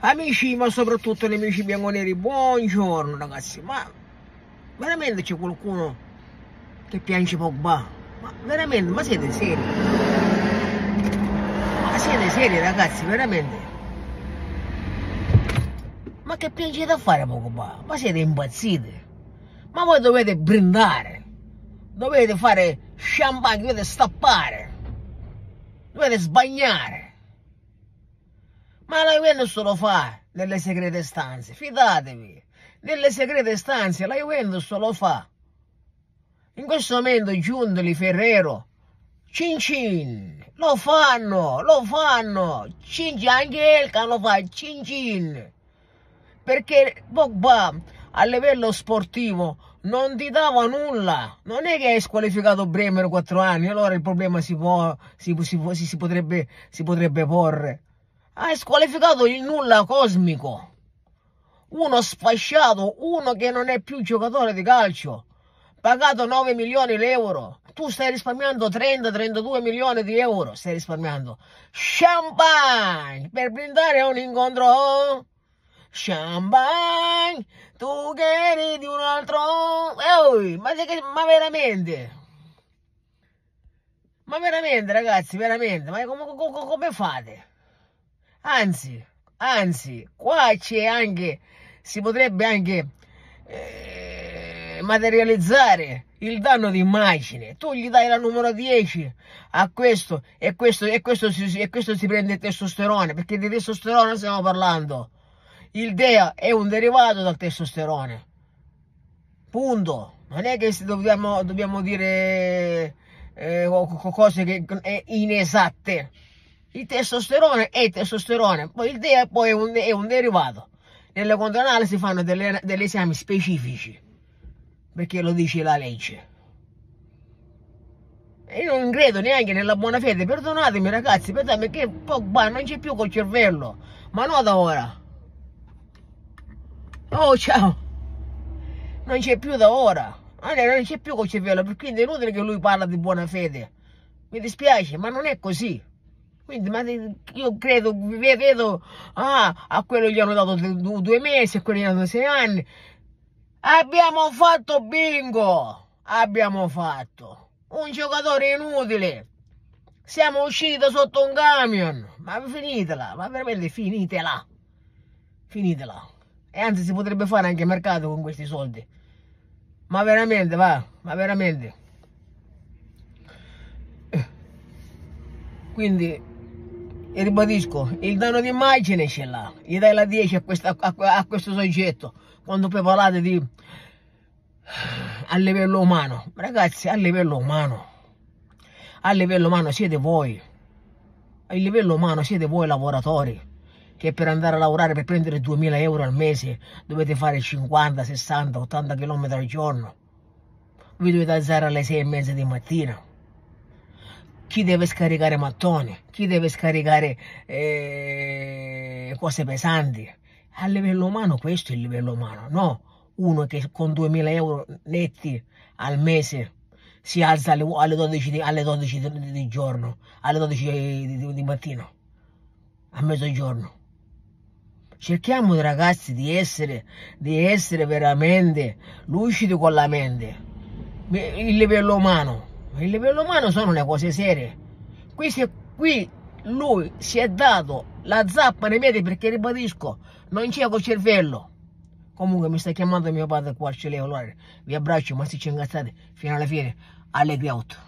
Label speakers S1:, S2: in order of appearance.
S1: Amici, ma soprattutto gli amici bianconeri, buongiorno ragazzi, ma veramente c'è qualcuno che piange Pogba? Ma veramente, ma siete seri? Ma siete seri ragazzi, veramente? Ma che piangete a fare Pogba? Ma siete impazziti? Ma voi dovete brindare, dovete fare champagne, dovete stappare, dovete sbagliare. Ma la Juventus lo fa nelle segrete stanze, fidatevi, nelle segrete stanze la Juventus lo fa. In questo momento Giundoli, Ferrero, Cin Cin, lo fanno, lo fanno, Cin Cin, anche Elka lo fa, Cin Cin. Perché Pogba a livello sportivo non ti dava nulla. Non è che hai squalificato Bremer 4 anni, allora il problema si, può, si, si, si, potrebbe, si potrebbe porre. Hai squalificato il nulla cosmico. Uno sfasciato, uno che non è più giocatore di calcio. Pagato 9 milioni di euro. Tu stai risparmiando 30-32 milioni di euro. Stai risparmiando. Champagne per brindare a un incontro. Champagne, tu che eri di un altro. Ehi, ma, ma veramente? Ma veramente, ragazzi, veramente? Ma come, come, come fate? Anzi, anzi, qua c'è anche, si potrebbe anche eh, materializzare il danno d'immagine. Tu gli dai la numero 10 a questo e questo, e questo, si, e questo si prende testosterone, perché di testosterone stiamo parlando. Il DEA è un derivato dal testosterone. Punto. Non è che dobbiamo, dobbiamo dire eh, cose che, eh, inesatte. Il testosterone è testosterone, poi il DEA poi è un, è un derivato. Nelle controanalisi fanno delle, degli esami specifici, perché lo dice la legge. E io non credo neanche nella buona fede, perdonatemi ragazzi, perdonatemi che Pogba non c'è più col cervello, ma no da ora. Oh ciao, non c'è più da ora, non c'è più col cervello, quindi è inutile che lui parla di buona fede. Mi dispiace, ma non è così. Quindi, ma io credo, vedo, ah, a quello gli hanno dato due mesi, a quello gli hanno dato sei anni. Abbiamo fatto bingo! Abbiamo fatto. Un giocatore inutile. Siamo usciti sotto un camion. Ma finitela, ma veramente finitela. Finitela. E anzi si potrebbe fare anche mercato con questi soldi. Ma veramente, va, ma veramente. Quindi e ribadisco, il danno d'immagine ce l'ha, gli dai la 10 a, questa, a, a, questo soggetto, quando poi parlate di a livello umano, ragazzi, a livello umano, a livello umano siete voi, a livello umano siete voi lavoratori, che per andare a lavorare, per prendere 2000 euro al mese, dovete fare 50, 60, 80 km al giorno, vi dovete alzare alle 6 e mezza di mattina, chi deve scaricare mattoni, chi deve scaricare eh, cose pesanti. A livello umano questo è il livello umano, no uno che con 2000 euro netti al mese si alza alle, alle 12, di, alle 12 di, di, giorno, alle 12 di, di mattino, a mezzogiorno. Cerchiamo ragazzi di essere, di essere veramente lucidi con la mente, il livello umano il livello umano sono le cose serie. Qui, si, qui lui si è dato la zappa nei piedi perché ribadisco, non c'è col cervello. Comunque mi sta chiamando mio padre qua al allora vi abbraccio, ma se ci ingazzate fino alla fine, allegri out.